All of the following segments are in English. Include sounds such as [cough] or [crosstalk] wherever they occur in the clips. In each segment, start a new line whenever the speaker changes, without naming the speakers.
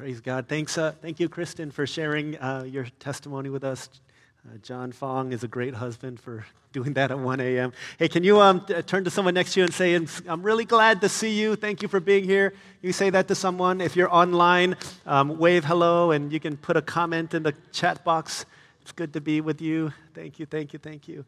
Praise God. Thanks, uh, thank you, Kristen, for sharing uh, your testimony with us. Uh, John Fong is a great husband for [laughs] doing that at 1 a.m. Hey, can you um, t- turn to someone next to you and say, I'm really glad to see you. Thank you for being here. You say that to someone. If you're online, um, wave hello, and you can put a comment in the chat box. It's good to be with you. Thank you, thank you, thank you.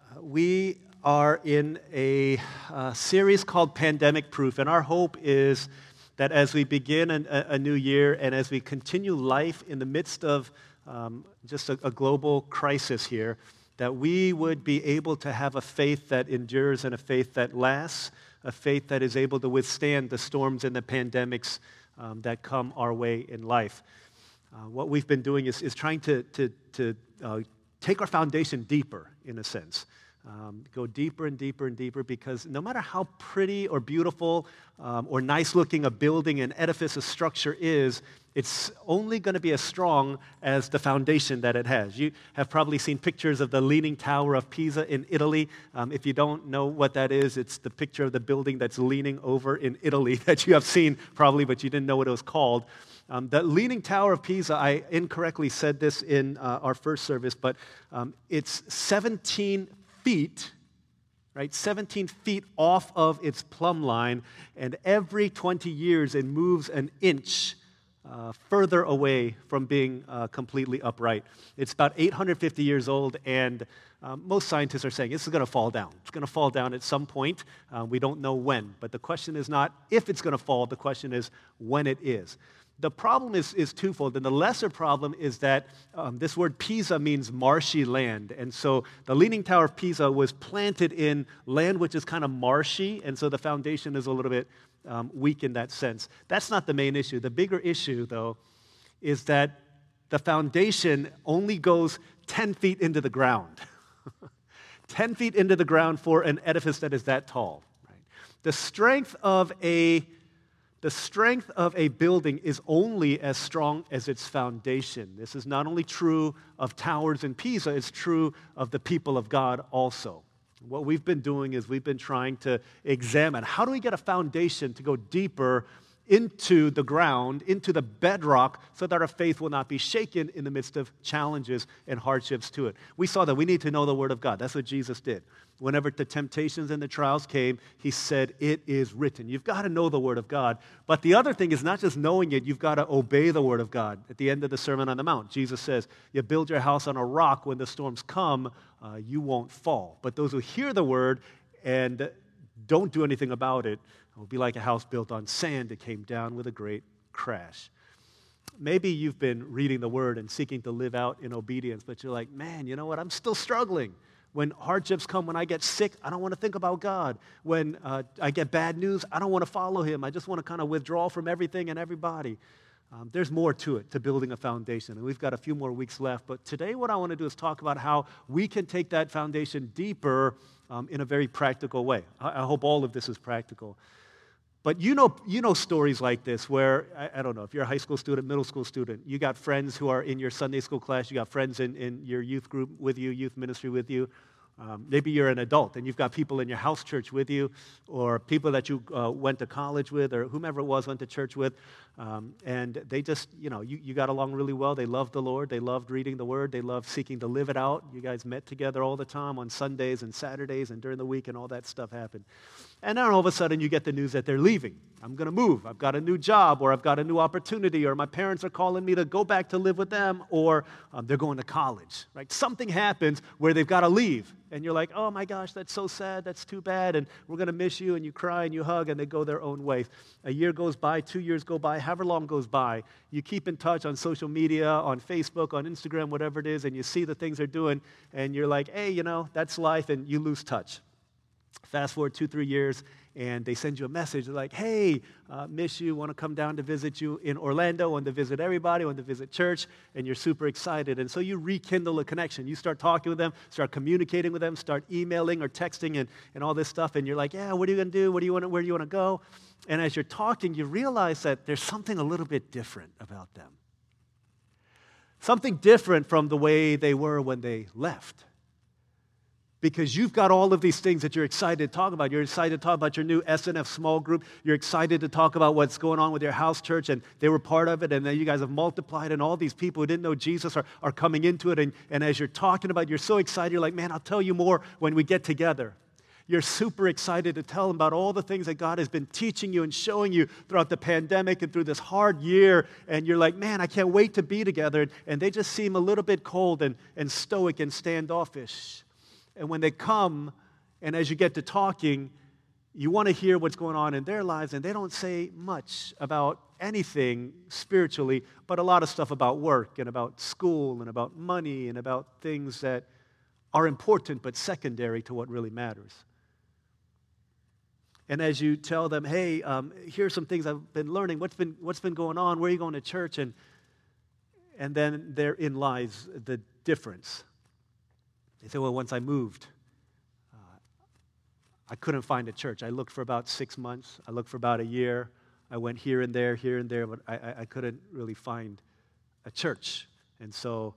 Uh, we are in a uh, series called Pandemic Proof, and our hope is that as we begin a, a new year and as we continue life in the midst of um, just a, a global crisis here, that we would be able to have a faith that endures and a faith that lasts, a faith that is able to withstand the storms and the pandemics um, that come our way in life. Uh, what we've been doing is, is trying to, to, to uh, take our foundation deeper, in a sense. Um, go deeper and deeper and deeper because no matter how pretty or beautiful um, or nice looking a building, an edifice, a structure is, it's only going to be as strong as the foundation that it has. You have probably seen pictures of the Leaning Tower of Pisa in Italy. Um, if you don't know what that is, it's the picture of the building that's leaning over in Italy [laughs] that you have seen probably, but you didn't know what it was called. Um, the Leaning Tower of Pisa, I incorrectly said this in uh, our first service, but um, it's 17 feet, right? 17 feet off of its plumb line, and every 20 years it moves an inch uh, further away from being uh, completely upright. It's about 850 years old, and um, most scientists are saying this is going to fall down. It's going to fall down at some point. Uh, we don't know when. But the question is not if it's going to fall, the question is when it is. The problem is, is twofold, and the lesser problem is that um, this word Pisa means marshy land. And so the Leaning Tower of Pisa was planted in land which is kind of marshy, and so the foundation is a little bit um, weak in that sense. That's not the main issue. The bigger issue, though, is that the foundation only goes 10 feet into the ground. [laughs] 10 feet into the ground for an edifice that is that tall. Right? The strength of a the strength of a building is only as strong as its foundation. This is not only true of towers in Pisa, it's true of the people of God also. What we've been doing is we've been trying to examine how do we get a foundation to go deeper into the ground, into the bedrock, so that our faith will not be shaken in the midst of challenges and hardships to it. We saw that we need to know the Word of God. That's what Jesus did. Whenever the temptations and the trials came, he said, It is written. You've got to know the Word of God. But the other thing is not just knowing it, you've got to obey the Word of God. At the end of the Sermon on the Mount, Jesus says, You build your house on a rock. When the storms come, uh, you won't fall. But those who hear the Word and don't do anything about it, it will be like a house built on sand that came down with a great crash. Maybe you've been reading the word and seeking to live out in obedience, but you're like, man, you know what? I'm still struggling. When hardships come, when I get sick, I don't want to think about God. When uh, I get bad news, I don't want to follow Him. I just want to kind of withdraw from everything and everybody. Um, there's more to it, to building a foundation, and we've got a few more weeks left. But today, what I want to do is talk about how we can take that foundation deeper um, in a very practical way. I, I hope all of this is practical. But you know, you know stories like this where, I, I, don't know, if you're a high school student, middle school student, you got friends who are in your Sunday school class, you got friends in, in your youth group with you, youth ministry with you. Um, maybe you're an adult and you've got people in your house church with you, or people that you uh, went to college with, or whomever it was went to church with. Um, and they just, you know, you, you got along really well. They loved the Lord. They loved reading the Word. They loved seeking to live it out. You guys met together all the time on Sundays and Saturdays and during the week, and all that stuff happened. And then all of a sudden, you get the news that they're leaving. I'm going to move. I've got a new job, or I've got a new opportunity, or my parents are calling me to go back to live with them, or um, they're going to college. Right? Something happens where they've got to leave. And you're like, oh my gosh, that's so sad. That's too bad. And we're going to miss you. And you cry and you hug, and they go their own way. A year goes by, two years go by however long goes by, you keep in touch on social media, on Facebook, on Instagram, whatever it is, and you see the things they're doing, and you're like, hey, you know, that's life, and you lose touch. Fast forward two, three years, and they send you a message They're like, hey, uh, miss you, want to come down to visit you in Orlando, want to visit everybody, want to visit church, and you're super excited. And so you rekindle a connection. You start talking with them, start communicating with them, start emailing or texting and, and all this stuff, and you're like, yeah, what are you going to do? What do you want where do you want to go? And as you're talking, you realize that there's something a little bit different about them. Something different from the way they were when they left because you've got all of these things that you're excited to talk about. You're excited to talk about your new SNF small group. You're excited to talk about what's going on with your house church, and they were part of it, and then you guys have multiplied, and all these people who didn't know Jesus are, are coming into it. And, and as you're talking about it, you're so excited, you're like, man, I'll tell you more when we get together. You're super excited to tell them about all the things that God has been teaching you and showing you throughout the pandemic and through this hard year. And you're like, man, I can't wait to be together. And they just seem a little bit cold and, and stoic and standoffish. And when they come, and as you get to talking, you want to hear what's going on in their lives, and they don't say much about anything spiritually, but a lot of stuff about work and about school and about money and about things that are important but secondary to what really matters. And as you tell them, hey, um, here's some things I've been learning, what's been, what's been going on, where are you going to church? And, and then therein lies the difference. They say, well, once I moved, uh, I couldn't find a church. I looked for about six months, I looked for about a year. I went here and there, here and there, but I, I couldn't really find a church. And so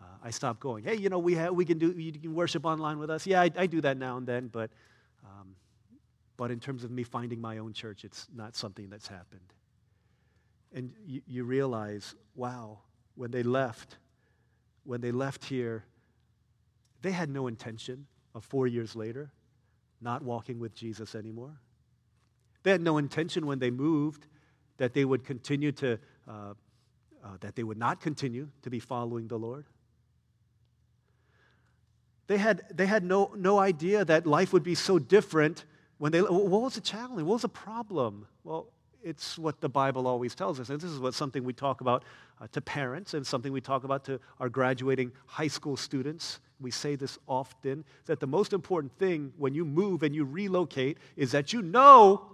uh, I stopped going. Hey, you know, we, have, we can do, you can worship online with us. Yeah, I, I do that now and then, but, um, but in terms of me finding my own church, it's not something that's happened. And you, you realize, wow, when they left, when they left here, they had no intention of four years later not walking with Jesus anymore. They had no intention when they moved that they would continue to, uh, uh, that they would not continue to be following the Lord. They had, they had no, no idea that life would be so different when they, what was the challenge? What was the problem? Well, it's what the Bible always tells us. And this is what something we talk about uh, to parents and something we talk about to our graduating high school students. We say this often that the most important thing when you move and you relocate is that you know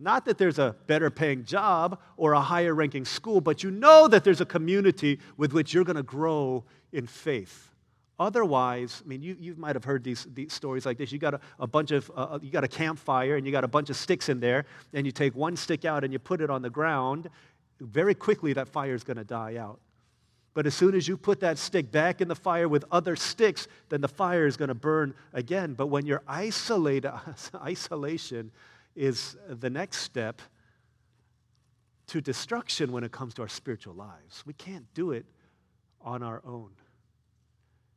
not that there's a better paying job or a higher ranking school, but you know that there's a community with which you're going to grow in faith. Otherwise, I mean, you, you might have heard these, these stories like this. You got a, a bunch of, uh, you got a campfire and you got a bunch of sticks in there, and you take one stick out and you put it on the ground. Very quickly, that fire is going to die out. But as soon as you put that stick back in the fire with other sticks, then the fire is going to burn again. But when you're isolated, [laughs] isolation is the next step to destruction when it comes to our spiritual lives. We can't do it on our own.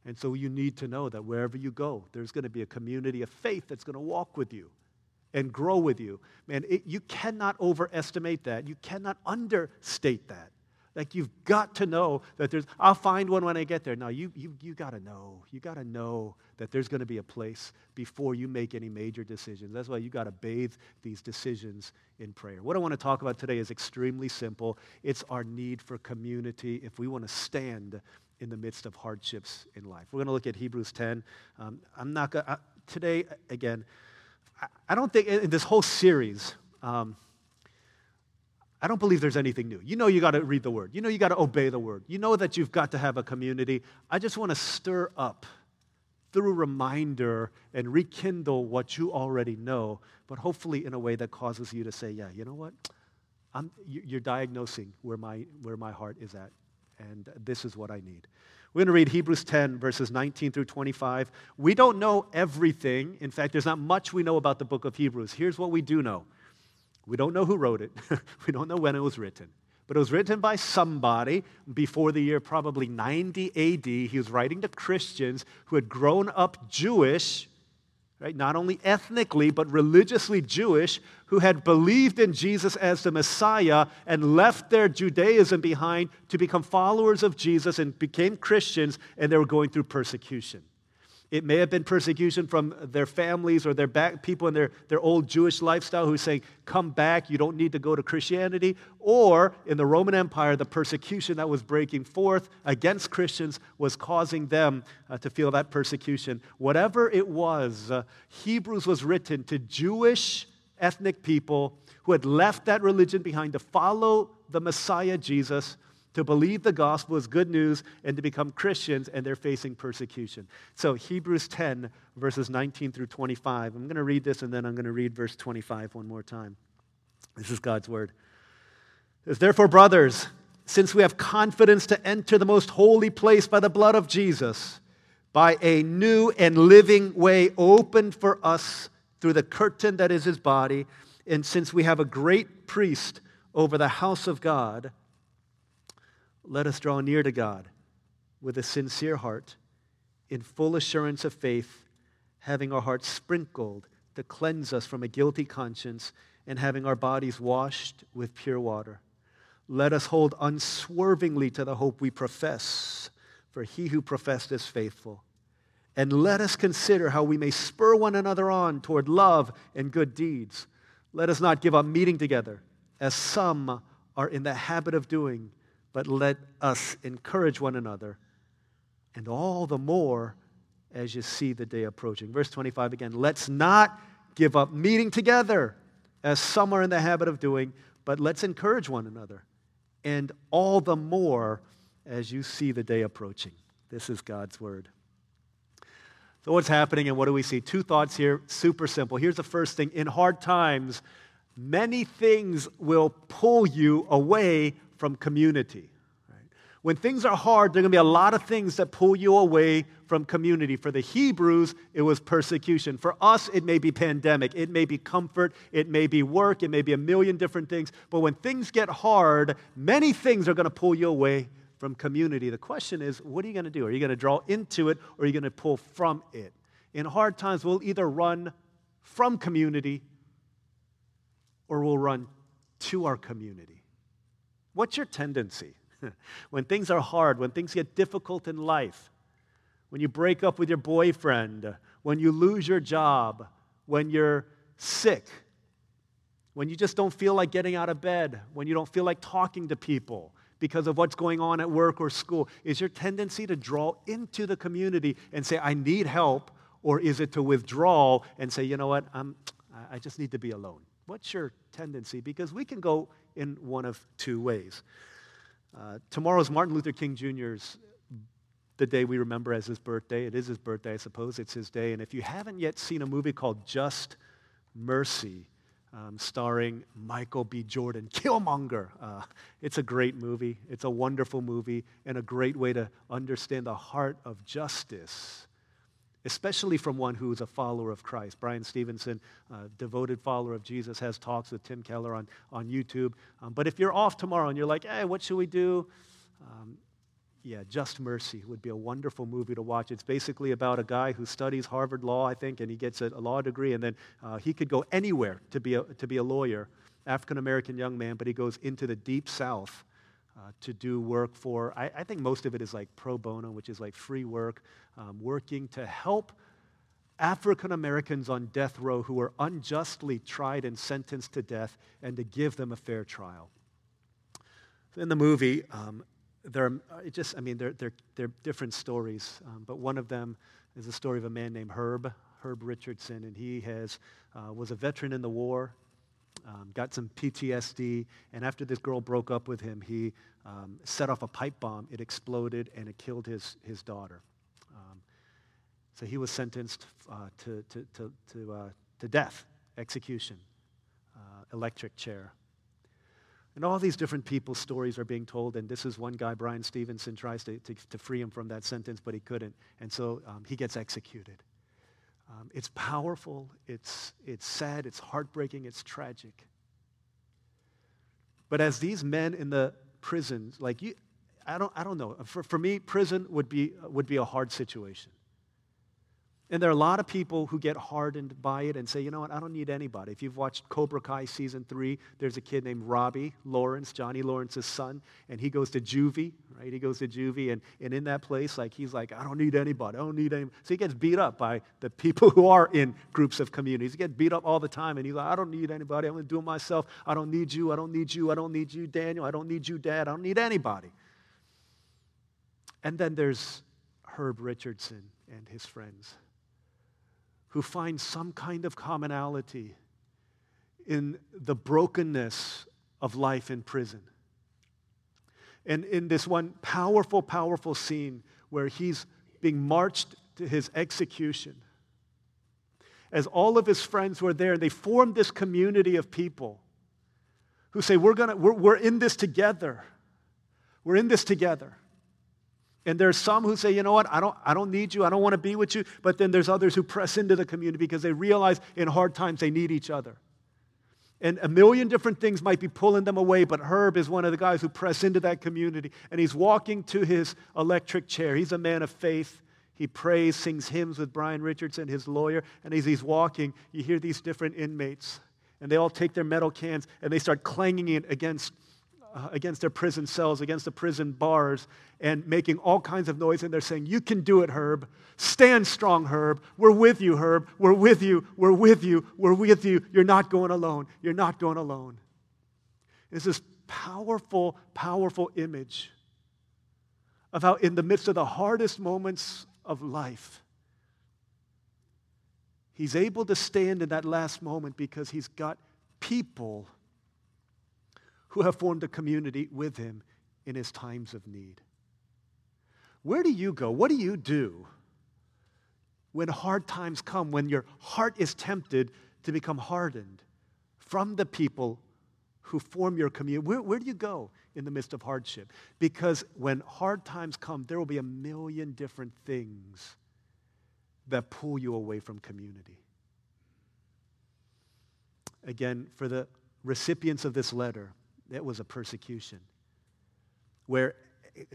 And so you need to know that wherever you go, there's going to be a community of faith that's going to walk with you and grow with you. Man, it, you cannot overestimate that. You cannot understate that. Like you've got to know that there's, I'll find one when I get there. Now you, you, you got to know. You got to know that there's going to be a place before you make any major decisions. That's why you got to bathe these decisions in prayer. What I want to talk about today is extremely simple. It's our need for community if we want to stand in the midst of hardships in life. We're going to look at Hebrews 10. Um, I'm not going to, today, again, I, I, don't think in this whole series, um, I don't believe there's anything new. You know you got to read the word. You know you got to obey the word. You know that you've got to have a community. I just want to stir up through reminder and rekindle what you already know, but hopefully in a way that causes you to say, yeah, you know what? I'm, you're diagnosing where my, where my heart is at and this is what I need. We're going to read Hebrews 10, verses 19 through 25. We don't know everything. In fact, there's not much we know about the book of Hebrews. Here's what we do know we don't know who wrote it, [laughs] we don't know when it was written. But it was written by somebody before the year probably 90 AD. He was writing to Christians who had grown up Jewish right? Not only ethnically, but religiously Jewish, who had believed in Jesus as the Messiah and left their Judaism behind to become followers of Jesus and became Christians, and they were going through persecution. It may have been persecution from their families or their back, people in their, their old Jewish lifestyle who say, Come back, you don't need to go to Christianity. Or in the Roman Empire, the persecution that was breaking forth against Christians was causing them uh, to feel that persecution. Whatever it was, uh, Hebrews was written to Jewish ethnic people who had left that religion behind to follow the Messiah Jesus to believe the gospel is good news and to become Christians, and they're facing persecution. So, Hebrews 10, verses 19 through 25. I'm going to read this and then I'm going to read verse 25 one more time. This is God's word. It Therefore, brothers, since we have confidence to enter the most holy place by the blood of Jesus, by a new and living way opened for us through the curtain that is his body. And since we have a great priest over the house of God, let us draw near to God with a sincere heart, in full assurance of faith, having our hearts sprinkled to cleanse us from a guilty conscience, and having our bodies washed with pure water. Let us hold unswervingly to the hope we profess, for he who professed is faithful. And let us consider how we may spur one another on toward love and good deeds. Let us not give up meeting together, as some are in the habit of doing, but let us encourage one another, and all the more as you see the day approaching. Verse 25 again let's not give up meeting together, as some are in the habit of doing, but let's encourage one another, and all the more as you see the day approaching. This is God's word. So, what's happening and what do we see? Two thoughts here, super simple. Here's the first thing in hard times, many things will pull you away from community. When things are hard, there are going to be a lot of things that pull you away from community. For the Hebrews, it was persecution. For us, it may be pandemic, it may be comfort, it may be work, it may be a million different things. But when things get hard, many things are going to pull you away from community. The question is, what are you going to do? Are you going to draw into it or are you going to pull from it? In hard times, we'll either run from community or we'll run to our community. What's your tendency? [laughs] when things are hard, when things get difficult in life, when you break up with your boyfriend, when you lose your job, when you're sick, when you just don't feel like getting out of bed, when you don't feel like talking to people, because of what's going on at work or school? Is your tendency to draw into the community and say, I need help? Or is it to withdraw and say, you know what, I'm, I just need to be alone? What's your tendency? Because we can go in one of two ways. Uh, tomorrow's Martin Luther King Jr.'s the day we remember as his birthday. It is his birthday, I suppose. It's his day. And if you haven't yet seen a movie called Just Mercy, um, starring Michael B. Jordan, Killmonger. Uh, it's a great movie. It's a wonderful movie and a great way to understand the heart of justice, especially from one who is a follower of Christ. Bryan Stevenson, uh, devoted follower of Jesus, has talks with Tim Keller on, on YouTube. Um, but if you're off tomorrow and you're like, hey, what should we do? Um, yeah, Just Mercy would be a wonderful movie to watch. It's basically about a guy who studies Harvard Law, I think, and he gets a, a law degree, and then uh, he could go anywhere to be a, to be a lawyer, African American young man, but he goes into the deep South uh, to do work for, I, I, think most of it is like pro bono, which is like free work, um, working to help African Americans on death row who are unjustly tried and sentenced to death and to give them a fair trial. In the movie, um, they're uh, just, I mean, they're, they're, they're different stories, um, but one of them is the story of a man named Herb, Herb Richardson, and he has, uh, was a veteran in the war, um, got some PTSD, and after this girl broke up with him, he um, set off a pipe bomb. It exploded, and it killed his, his daughter. Um, so he was sentenced uh, to, to, to, to, uh, to death, execution, uh, electric chair. And all these different people's stories are being told, and this is one guy, Bryan Stevenson, tries to, to, to free him from that sentence, but he couldn't. And so um, he gets executed. Um, it's powerful, it's, it's sad, it's heartbreaking, it's tragic. But as these men in the prisons, like you, I don't, I don't know. For, for me, prison would be, would be a hard situation. And there are a lot of people who get hardened by it and say, you know what, I don't need anybody. If you've watched Cobra Kai season three, there's a kid named Robbie Lawrence, Johnny Lawrence's son, and he goes to juvie, right? He goes to juvie, and, and in that place, like he's like, I don't need anybody. I don't need anybody. So he gets beat up by the people [laughs] who are in groups of communities. He gets beat up all the time, and he's like, I don't need anybody. I'm going to do it myself. I don't need you. I don't need you. I don't need you, Daniel. I don't need you, Dad. I don't need anybody. And then there's Herb Richardson and his friends who find some kind of commonality in the brokenness of life in prison. And in this one powerful, powerful scene where he's being marched to his execution, as all of his friends were there, they formed this community of people who say, We're, gonna, we're, we're in this together. We're in this together. And there's some who say, you know what, I don't, I don't need you, I don't want to be with you. But then there's others who press into the community because they realize in hard times they need each other. And a million different things might be pulling them away, but Herb is one of the guys who press into that community. And he's walking to his electric chair. He's a man of faith. He prays, sings hymns with Brian Richardson, his lawyer. And as he's walking, you hear these different inmates. And they all take their metal cans and they start clanging it against uh, against their prison cells, against the prison bars, and making all kinds of noise. And they're saying, You can do it, Herb. Stand strong, Herb. We're with you, Herb. We're with you. We're with you. We're with you. You're not going alone. You're not going alone. It's this powerful, powerful image of how, in the midst of the hardest moments of life, he's able to stand in that last moment because he's got people who have formed a community with him in his times of need. Where do you go? What do you do when hard times come, when your heart is tempted to become hardened from the people who form your community? Where, where do you go in the midst of hardship? Because when hard times come, there will be a million different things that pull you away from community. Again, for the recipients of this letter, that was a persecution. Where,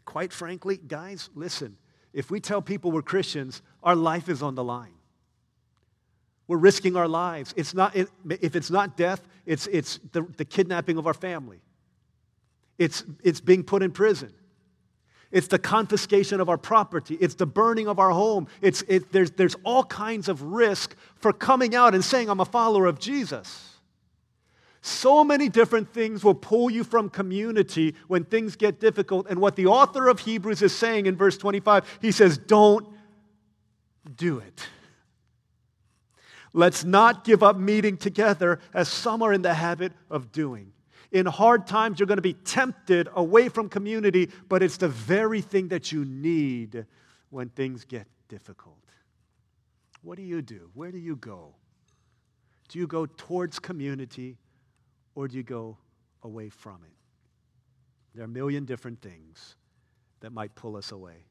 quite frankly, guys, listen, if we tell people we're Christians, our life is on the line. We're risking our lives. It's not, it, if it's not death, it's, it's the, the kidnapping of our family. It's, it's being put in prison. It's the confiscation of our property. It's the burning of our home. It's, it, there's, there's all kinds of risk for coming out and saying, I'm a follower of Jesus. So many different things will pull you from community when things get difficult. And what the author of Hebrews is saying in verse 25, he says, Don't do it. Let's not give up meeting together as some are in the habit of doing. In hard times, you're going to be tempted away from community, but it's the very thing that you need when things get difficult. What do you do? Where do you go? Do you go towards community? Or do you go away from it? There are a million different things that might pull us away.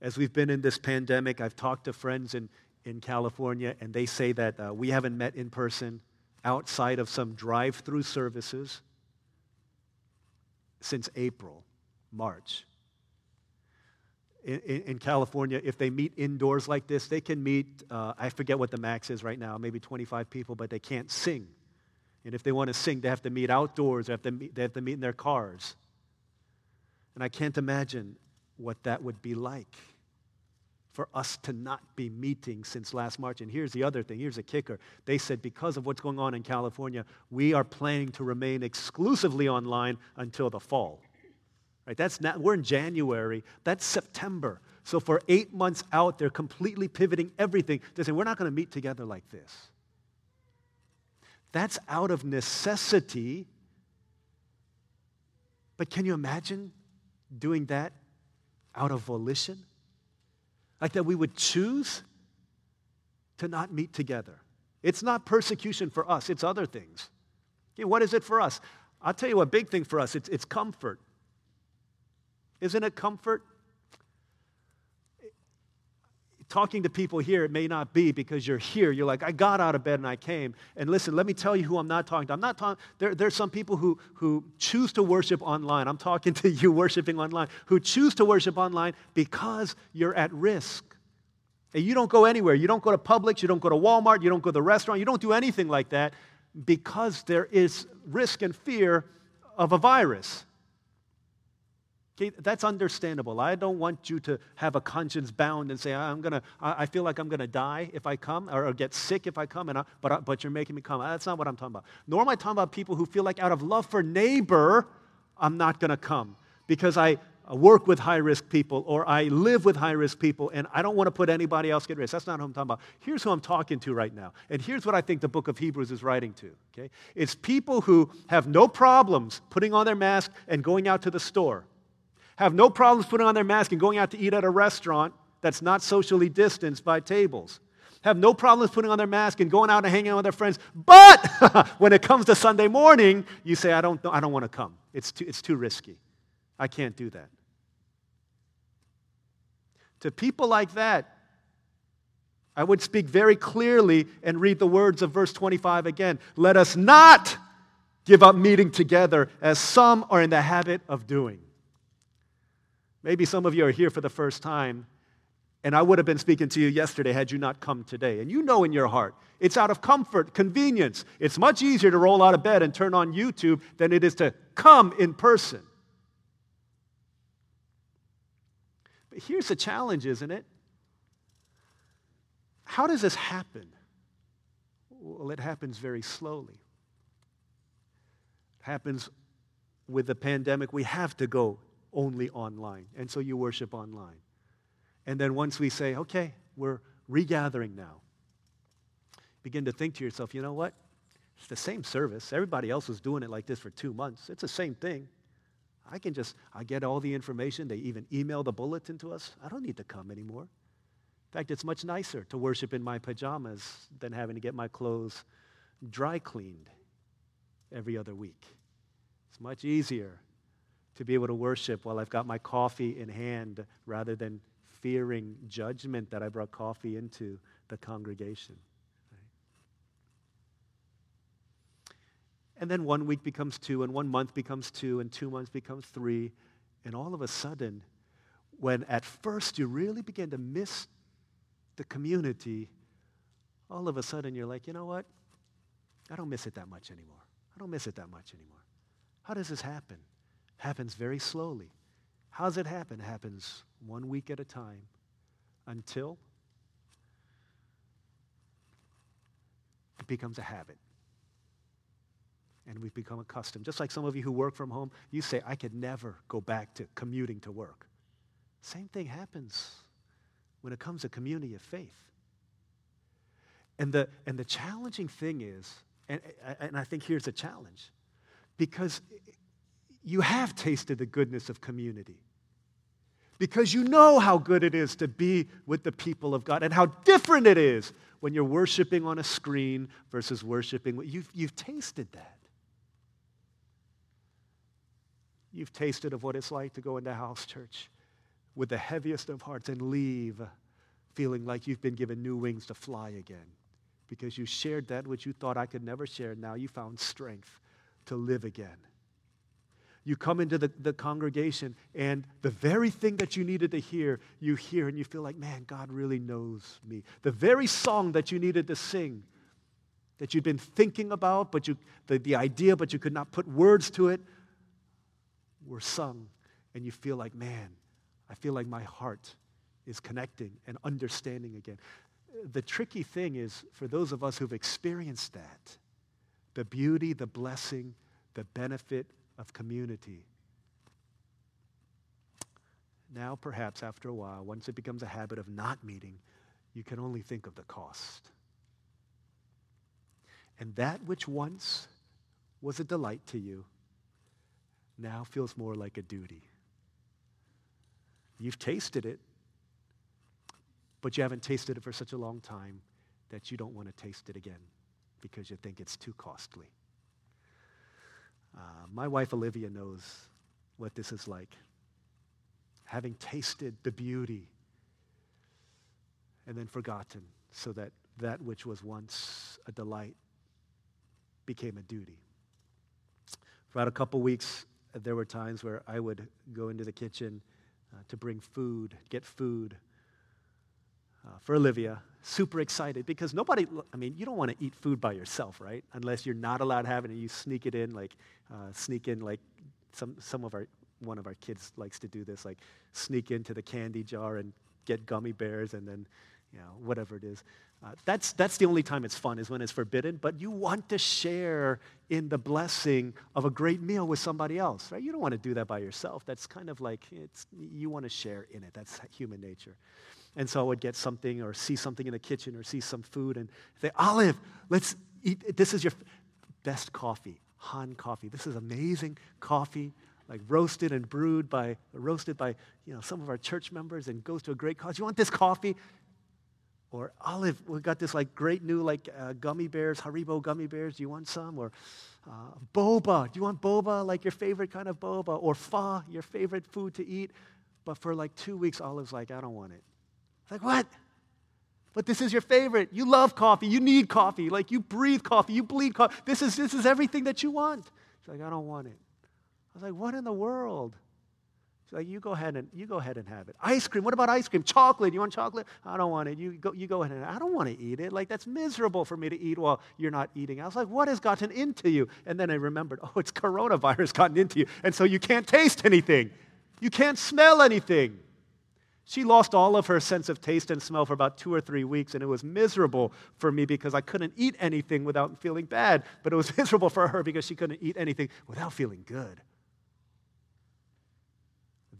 As we've been in this pandemic, I've talked to friends in, in California, and they say that uh, we haven't met in person outside of some drive through services since April, March. In, in, California, if they meet indoors like this, they can meet, uh, I forget what the max is right now, maybe 25 people, but they can't sing and if they want to sing, they have to meet outdoors, they have to meet, they have to meet in their cars. And I can't imagine what that would be like for us to not be meeting since last March. And here's the other thing here's a kicker. They said because of what's going on in California, we are planning to remain exclusively online until the fall. Right? That's not, we're in January, that's September. So for eight months out, they're completely pivoting everything. They say, we're not going to meet together like this. That's out of necessity. But can you imagine doing that out of volition? Like that we would choose to not meet together. It's not persecution for us, it's other things. Okay, what is it for us? I'll tell you a big thing for us it's, it's comfort. Isn't it comfort? Talking to people here, it may not be because you're here. You're like, I got out of bed and I came. And listen, let me tell you who I'm not talking to. I'm not talking, there, there's some people who, who choose to worship online. I'm talking [laughs] to you worshiping online, who choose to worship online because you're at risk. And you don't go anywhere. You don't go to Publix, you don't go to Walmart, you don't go to the restaurant, you don't do anything like that because there is risk and fear of a virus. Okay, that's understandable. I don't want you to have a conscience bound and say, I'm gonna, I feel like I'm going to die if I come or, get sick if I come, and I, but, I, but you're making me come. That's not what I'm talking about. Nor am I talking about people who feel like out of love for neighbor, I'm not going to come because I work with high risk people or I live with high risk people and I don't want to put anybody else at risk. That's not who I'm talking about. Here's who I'm talking to right now. And here's what I think the book of Hebrews is writing to. Okay? It's people who have no problems putting on their mask and going out to the store have no problems putting on their mask and going out to eat at a restaurant that's not socially distanced by tables, have no problems putting on their mask and going out and hanging out with their friends. But [laughs] when it comes to Sunday morning, you say, I don't, I don't want to come. It's too, it's too risky. I can't do that. To people like that, I would speak very clearly and read the words of verse 25 again. Let us not give up meeting together as some are in the habit of doing. Maybe some of you are here for the first time, and I would have been speaking to you yesterday had you not come today. And you know in your heart, it's out of comfort, convenience. It's much easier to roll out of bed and turn on YouTube than it is to come in person. But here's the challenge, isn't it? How does this happen? Well, it happens very slowly. It happens with the pandemic. We have to go only online. And so you worship online. And then once we say, okay, we're regathering now, begin to think to yourself, you know what? It's the same service. Everybody else was doing it like this for two months. It's the same thing. I can just, I get all the information. They even email the bulletin to us. I don't need to come anymore. In fact, it's much nicer to worship in my pajamas than having to get my clothes dry cleaned every other week. It's much easier to be able to worship while I've got my coffee in hand rather than fearing judgment that I brought coffee into the congregation. And then one week becomes two, and one month becomes two, and two months becomes three. And all of a sudden, when at first you really begin to miss the community, all of a sudden you're like, you know what? I don't miss it that much anymore. I don't miss it that much anymore. How does this happen? Happens very slowly. How does it happen? It happens one week at a time until it becomes a habit. And we've become accustomed. Just like some of you who work from home, you say, I could never go back to commuting to work. Same thing happens when it comes to community of faith. And the, and the challenging thing is, and, and I think here's the challenge, because you have tasted the goodness of community. Because you know how good it is to be with the people of God and how different it is when you're worshiping on a screen versus worshiping. You've, you've tasted that. You've tasted of what it's like to go into house church with the heaviest of hearts and leave feeling like you've been given new wings to fly again because you shared that which you thought I could never share. Now you found strength to live again. You come into the, the congregation, and the very thing that you needed to hear, you hear, and you feel like, man, God really knows me. The very song that you needed to sing, that you'd been thinking about, but you, the, the idea, but you could not put words to it, were sung. And you feel like, man, I feel like my heart is connecting and understanding again. The tricky thing is, for those of us who've experienced that, the beauty, the blessing, the benefit of community. Now, perhaps after a while, once it becomes a habit of not meeting, you can only think of the cost. And that which once was a delight to you now feels more like a duty. You've tasted it, but you haven't tasted it for such a long time that you don't want to taste it again because you think it's too costly. Uh, my wife Olivia knows what this is like. Having tasted the beauty and then forgotten, so that that which was once a delight became a duty. For about a couple weeks, there were times where I would go into the kitchen uh, to bring food, get food uh, for Olivia. Super excited because nobody, I mean, you don't want to eat food by yourself, right? Unless you're not allowed to have it and you sneak it in, like, uh, sneak in, like, some, some of our, one of our kids likes to do this, like, sneak into the candy jar and get gummy bears and then, you know, whatever it is. Uh, that's, that's the only time it's fun, is when it's forbidden, but you want to share in the blessing of a great meal with somebody else, right? You don't want to do that by yourself. That's kind of like, it's, you want to share in it. That's human nature. And so I would get something or see something in the kitchen or see some food and say, Olive, let's eat. This is your best coffee, Han coffee. This is amazing coffee, like roasted and brewed by, roasted by, you know, some of our church members and goes to a great cause. You want this coffee? Or Olive, we got this like great new like uh, gummy bears, Haribo gummy bears. Do you want some? Or uh, boba. Do you want boba, like your favorite kind of boba? Or pho, your favorite food to eat? But for like two weeks, Olive's like, I don't want it. Like, what? But this is your favorite. You love coffee. You need coffee. Like you breathe coffee. You bleed coffee. This is, this is everything that you want. She's like, I don't want it. I was like, what in the world? She's like, you go ahead and you go ahead and have it. Ice cream. What about ice cream? Chocolate. You want chocolate? I don't want it. You go, you go ahead and I don't want to eat it. Like that's miserable for me to eat while you're not eating. I was like, what has gotten into you? And then I remembered, oh, it's coronavirus gotten into you. And so you can't taste anything. You can't smell anything. She lost all of her sense of taste and smell for about two or three weeks, and it was miserable for me because I couldn't eat anything without feeling bad. But it was [laughs] miserable for her because she couldn't eat anything without feeling good.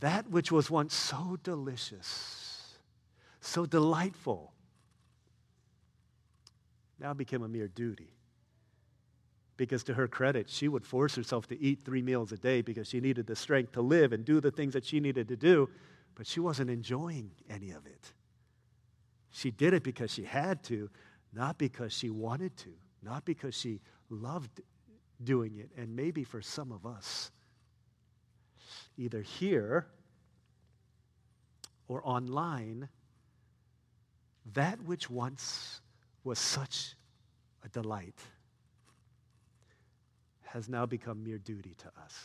That which was once so delicious, so delightful, now became a mere duty. Because to her credit, she would force herself to eat three meals a day because she needed the strength to live and do the things that she needed to do but she wasn't enjoying any of it. She did it because she had to, not because she wanted to, not because she loved doing it. And maybe for some of us, either here or online, that which once was such a delight has now become mere duty to us.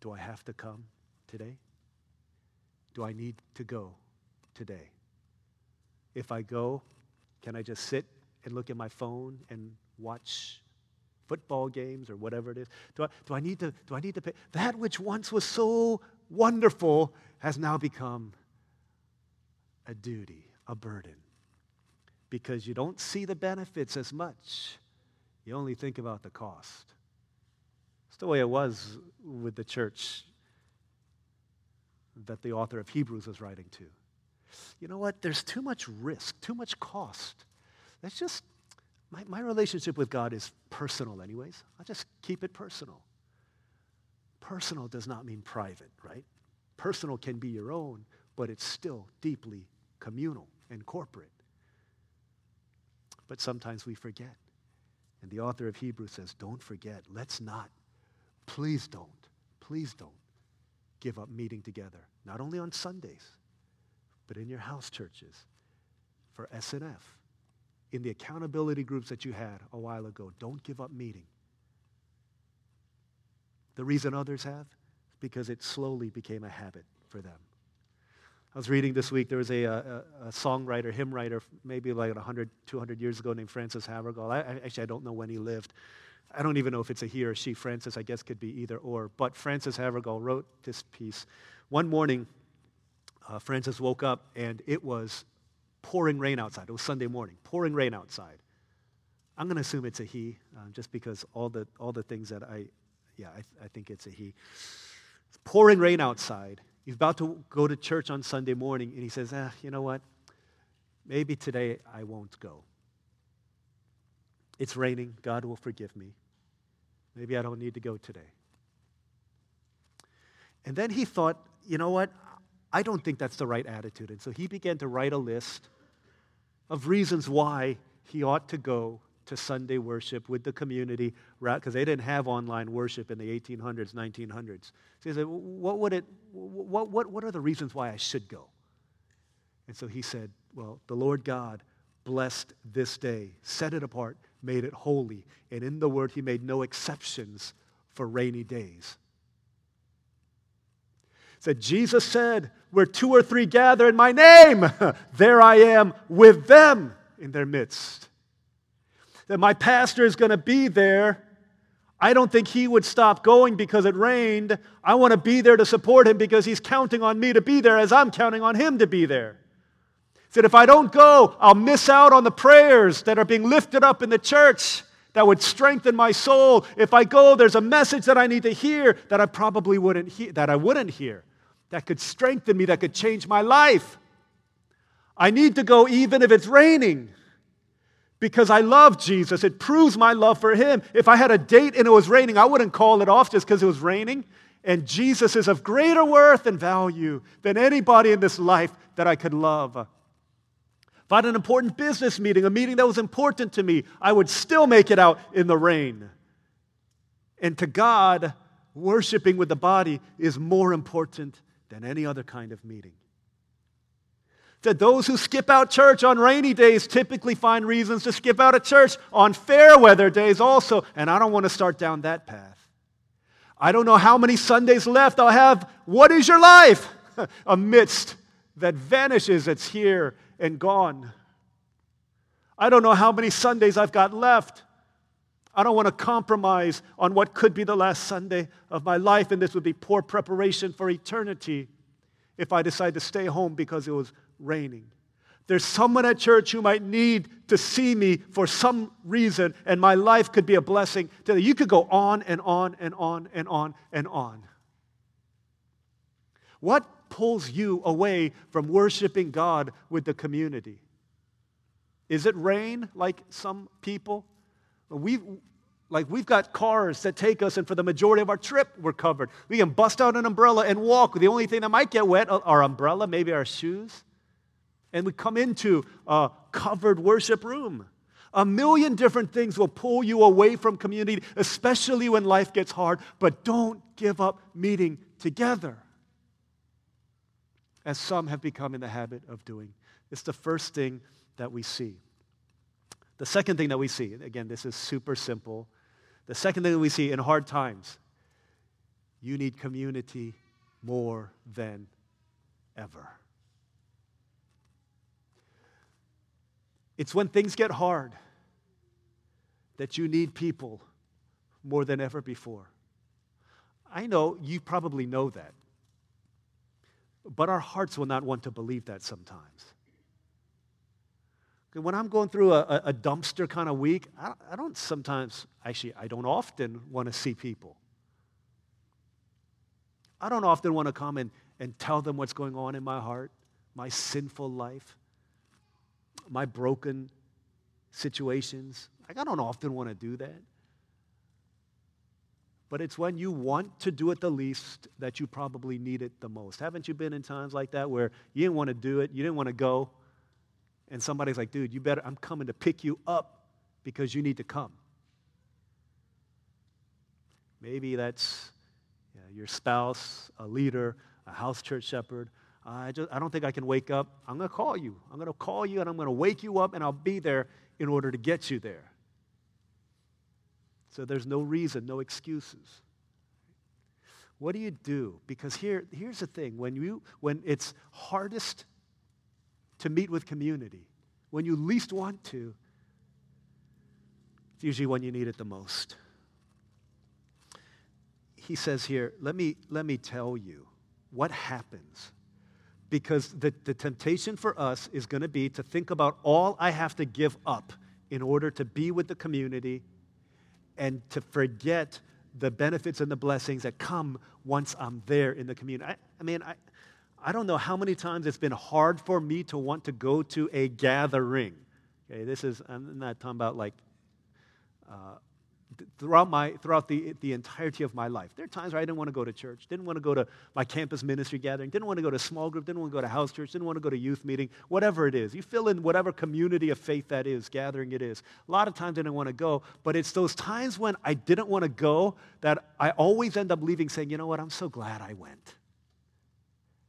Do I have to come today? Do I need to go today? If I go, can I just sit and look at my phone and watch football games or whatever it is? Do I, do I, need, to, do I need to pay? That which once was so wonderful has now become a duty, a burden. Because you don't see the benefits as much, you only think about the cost. It's the way it was with the church that the author of Hebrews is writing to. You know what? There's too much risk, too much cost. That's just, my, my relationship with God is personal, anyways. I just keep it personal. Personal does not mean private, right? Personal can be your own, but it's still deeply communal and corporate. But sometimes we forget. And the author of Hebrews says, don't forget. Let's not. Please don't. Please don't give up meeting together, not only on Sundays, but in your house churches, for SNF, in the accountability groups that you had a while ago. Don't give up meeting. The reason others have is because it slowly became a habit for them. I was reading this week, there was a, a, a songwriter, hymn writer, maybe like 100, 200 years ago named Frances Havergal. I, actually, I don't know when he lived. I don't even know if it's a he or she. Francis, I guess, could be either or. But Frances Havergal wrote this piece. One morning, uh, Frances woke up and it was pouring rain outside. It was Sunday morning, pouring rain outside. I'm going to assume it's a he, uh, just because all the, all the things that I, yeah, I, I think it's a he. It's pouring rain outside. He's about to go to church on Sunday morning, and he says, ah, you know what? Maybe today I won't go. It's raining. God will forgive me. Maybe I don't need to go today. And then he thought, you know what? I don't think that's the right attitude. And so he began to write a list of reasons why he ought to go to Sunday worship with the community, because they didn't have online worship in the 1800s, 1900s. So he said, what, would it, what, what, what are the reasons why I should go? And so he said, well, the Lord God blessed this day, set it apart, made it holy. And in the word, he made no exceptions for rainy days. Said Jesus said, Where two or three gather in my name, [laughs] there I am with them in their midst. That my pastor is going to be there. I don't think he would stop going because it rained. I want to be there to support him because he's counting on me to be there as I'm counting on him to be there said, if I don't go, I'll miss out on the prayers that are being lifted up in the church that would strengthen my soul. If I go, there's a message that I need to hear that I probably wouldn't hear, that I wouldn't hear, that could strengthen me, that could change my life. I need to go even if it's raining because I love Jesus. It proves my love for him. If I had a date and it was raining, I wouldn't call it off just because it was raining. And Jesus is of greater worth and value than anybody in this life that I could love. If I had an important business meeting, a meeting that was important to me, I would still make it out in the rain. And to God, worshiping with the body is more important than any other kind of meeting. To those who skip out church on rainy days typically find reasons to skip out of church on fair weather days also, and I don't want to start down that path. I don't know how many Sundays left I'll have. What is your life? [laughs] Amidst that vanishes, it's here and gone. I don't know how many Sundays I've got left. I don't want to compromise on what could be the last Sunday of my life, and this would be poor preparation for eternity if I decide to stay home because it was raining. There's someone at church who might need to see me for some reason, and my life could be a blessing to them. You could go on and on and on and on and on. What pulls you away from worshiping God with the community? Is it rain like some people? We've, like we've got cars that take us, and for the majority of our trip, we're covered. We can bust out an umbrella and walk. The only thing that might get wet, our umbrella, maybe our shoes and we come into a covered worship room. A million different things will pull you away from community, especially when life gets hard, but don't give up meeting together, as some have become in the habit of doing. It's the first thing that we see. The second thing that we see, again, this is super simple. The second thing that we see in hard times, you need community more than ever. It's when things get hard that you need people more than ever before. I know you probably know that. But our hearts will not want to believe that sometimes. When I'm going through a, a dumpster kind of week, I, I don't sometimes, actually, I don't often want to see people. I don't often want to come and, and tell them what's going on in my heart, my sinful life my broken situations. Like, I don't often want to do that. But it's when you want to do it the least that you probably need it the most. Haven't you been in times like that where you didn't want to do it, you didn't want to go, and somebody's like, dude, you better, I'm coming to pick you up because you need to come. Maybe that's your spouse, a leader, a house church shepherd, I, just, I don't think I can wake up. I'm going to call you. I'm going to call you and I'm going to wake you up and I'll be there in order to get you there. So there's no reason, no excuses. What do you do? Because here, here's the thing when, you, when it's hardest to meet with community, when you least want to, it's usually when you need it the most. He says here, let me, let me tell you what happens because the, the temptation for us is going to be to think about all I have to give up in order to be with the community and to forget the benefits and the blessings that come once I'm there in the community. I, I mean, I, I don't know how many times it's been hard for me to want to go to a gathering. Okay, this is, I'm not talking about like uh, throughout, my, throughout the, the entirety of my life. There are times where I didn't want to go to church, didn't want to go to my campus ministry gathering, didn't want to go to small group, didn't want to go to house church, didn't want to go to youth meeting, whatever it is. You fill in whatever community of faith that is, gathering it is. A lot of times I didn't want to go, but it's those times when I didn't want to go that I always end up leaving saying, you know what, I'm so glad I went.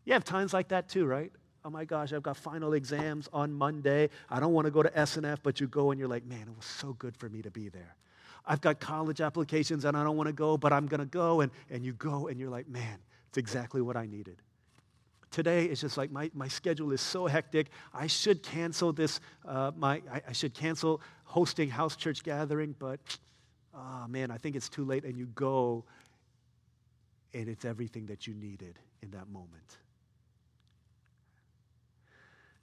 You have times like that too, right? oh my gosh, I've got final exams on Monday. I don't want to go to SNF, but you go and you're like, man, it was so good for me to be there. I've got college applications and I don't want to go, but I'm going to go. And, and you go and you're like, man, it's exactly what I needed. Today, it's just like my, my schedule is so hectic. I should cancel this, uh, my, I, I, should cancel hosting house church gathering, but oh man, I think it's too late. And you go, and it's everything that you needed in that moment.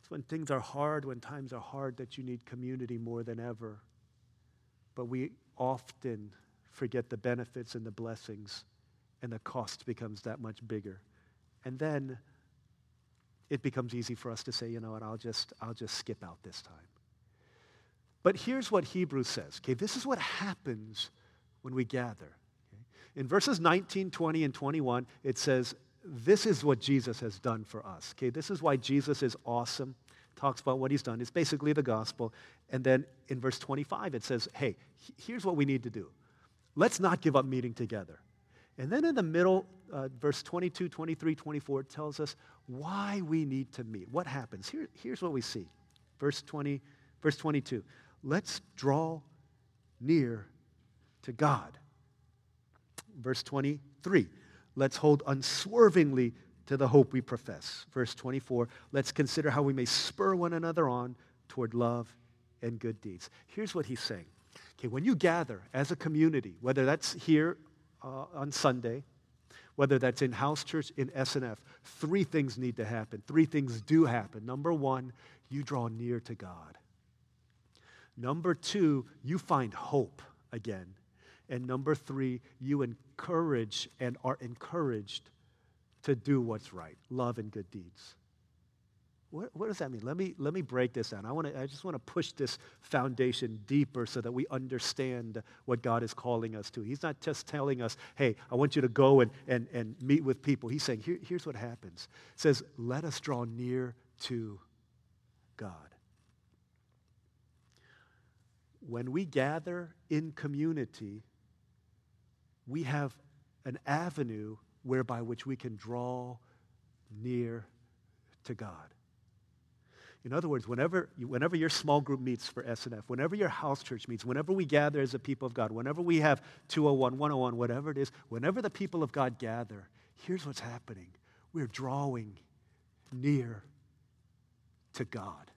It's when things are hard, when times are hard, that you need community more than ever. But we often forget the benefits and the blessings, and the cost becomes that much bigger. And then it becomes easy for us to say, you know what, I'll just, I'll just skip out this time. But here's what Hebrews says. Okay, this is what happens when we gather. Okay? In verses 19, 20, and 21, it says, this is what Jesus has done for us. Okay, this is why Jesus is awesome talks about what he's done. It's basically the gospel. And then in verse 25, it says, hey, here's what we need to do. Let's not give up meeting together. And then in the middle, uh, verse 22, 23, 24 tells us why we need to meet. What happens? Here, here's what we see. Verse 20, verse 22. Let's draw near to God. Verse 23. Let's hold unswervingly to the hope we profess. Verse 24. Let's consider how we may spur one another on toward love and good deeds. Here's what he's saying. Okay, when you gather as a community, whether that's here uh, on Sunday, whether that's in house church, in SNF, three things need to happen. Three things do happen. Number one, you draw near to God. Number two, you find hope again. And number three, you encourage and are encouraged to do what's right, love and good deeds. What, what, does that mean? Let me, let me break this down. I, wanna, I just want to push this foundation deeper so that we understand what God is calling us to. He's not just telling us, hey, I want you to go and, and, and meet with people. He's saying, Here, here's what happens. It says, let us draw near to God. When we gather in community, we have an avenue whereby which we can draw near to God. In other words, whenever, whenever your small group meets for SNF, whenever your house church meets, whenever we gather as a people of God, whenever we have 201, 101, whatever it is, whenever the people of God gather, here's what's happening. We're drawing near to God.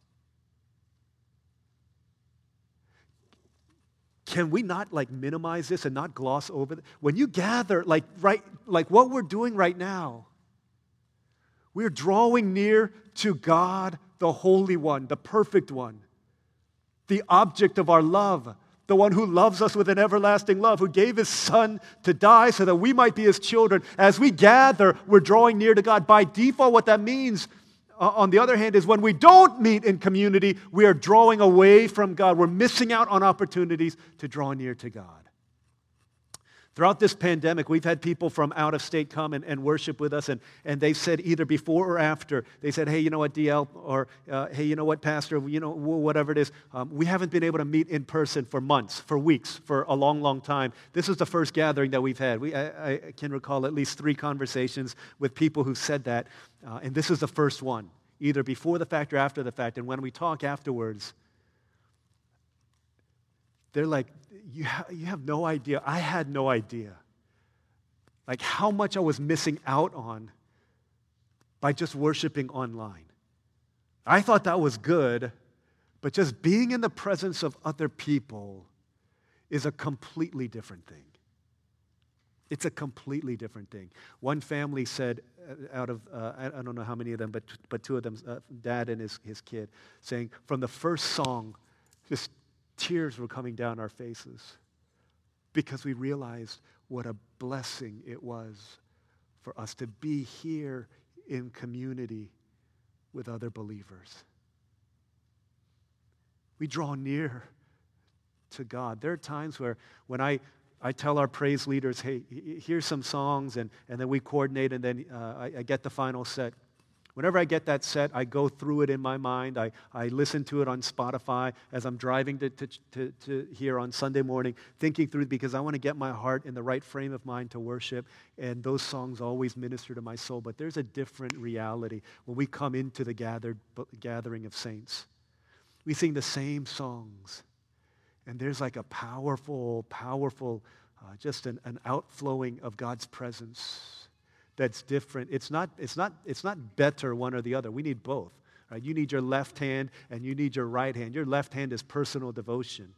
Can we not like minimize this and not gloss over it? When you gather, like right, like what we're doing right now, we're drawing near to God the Holy One, the perfect one, the object of our love, the one who loves us with an everlasting love, who gave his Son to die so that we might be his children. As we gather, we're drawing near to God. By default, what that means, Uh, on the other hand, is when we don't meet in community, we are drawing away from God. We're missing out on opportunities to draw near to God. Throughout this pandemic, we've had people from out of state come and, and worship with us, and, and they said either before or after, they said, hey, you know what, DL, or uh, hey, you know what, Pastor, you know, whatever it is, um, we haven't been able to meet in person for months, for weeks, for a long, long time. This is the first gathering that we've had. We, I, I can recall at least three conversations with people who said that, uh, and this is the first one, either before the fact or after the fact. And when we talk afterwards, they're like, you, ha- you have no idea. I had no idea. Like how much I was missing out on by just worshiping online. I thought that was good, but just being in the presence of other people is a completely different thing. It's a completely different thing. One family said, uh, out of, uh, I don't know how many of them, but, but two of them, uh, dad and his, his kid, saying, from the first song, just tears were coming down our faces because we realized what a blessing it was for us to be here in community with other believers. We draw near to God. There are times where when I, I tell our praise leaders, hey, here's some songs, and, and then we coordinate, and then uh, I, I get the final set. Whenever I get that set, I go through it in my mind. I, I listen to it on Spotify as I'm driving to, to, to, to here on Sunday morning, thinking through because I want to get my heart in the right frame of mind to worship. And those songs always minister to my soul. But there's a different reality when we come into the gathered, gathering of saints. We sing the same songs. And there's like a powerful, powerful, uh, just an, an outflowing of God's presence that's different. It's not, it's not, it's not better one or the other. We need both. Right? You need your left hand and you need your right hand. Your left hand is personal devotion.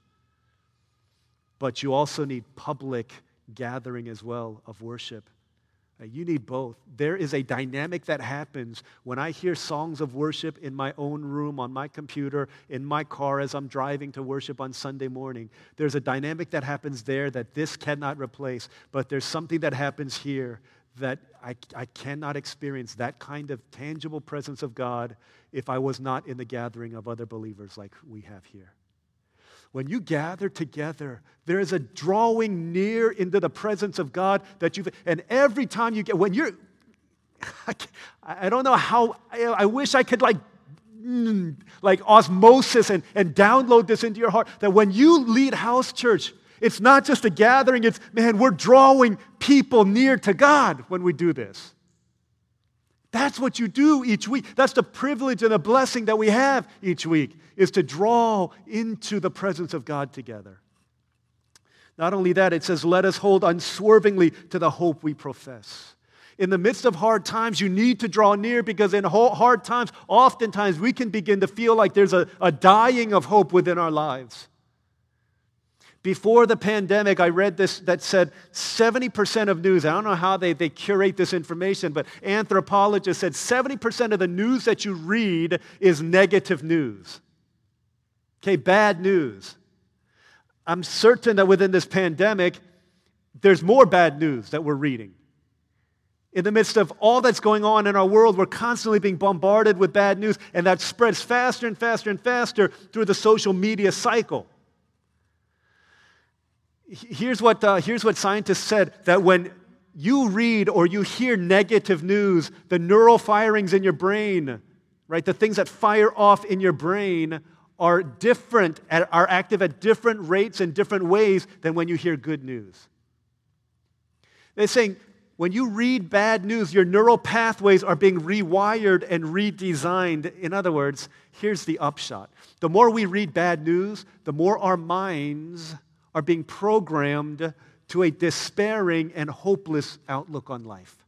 But you also need public gathering as well of worship. Right? You need both. There is a dynamic that happens when I hear songs of worship in my own room, on my computer, in my car as I'm driving to worship on Sunday morning. There's a dynamic that happens there that this cannot replace, but there's something that happens here that I, I cannot experience that kind of tangible presence of God if I was not in the gathering of other believers like we have here. When you gather together, there is a drawing near into the presence of God that you've, and every time you get, when you're, [laughs] I, don't know how, I, wish I could like like osmosis and, and download this into your heart that when you lead house church, It's not just a gathering, it's, man, we're drawing people near to God when we do this. That's what you do each week. That's the privilege and the blessing that we have each week, is to draw into the presence of God together. Not only that, it says, let us hold unswervingly to the hope we profess. In the midst of hard times, you need to draw near because in hard times, oftentimes we can begin to feel like there's a, a dying of hope within our lives. Before the pandemic, I read this that said 70% of news, I don't know how they, they curate this information, but anthropologists said 70% of the news that you read is negative news. Okay, bad news. I'm certain that within this pandemic, there's more bad news that we're reading. In the midst of all that's going on in our world, we're constantly being bombarded with bad news, and that spreads faster and faster and faster through the social media cycle. Here's what, uh, here's what scientists said that when you read or you hear negative news, the neural firings in your brain, right, the things that fire off in your brain are different, are active at different rates and different ways than when you hear good news. They're saying when you read bad news, your neural pathways are being rewired and redesigned. In other words, here's the upshot the more we read bad news, the more our minds are being programmed to a despairing and hopeless outlook on life.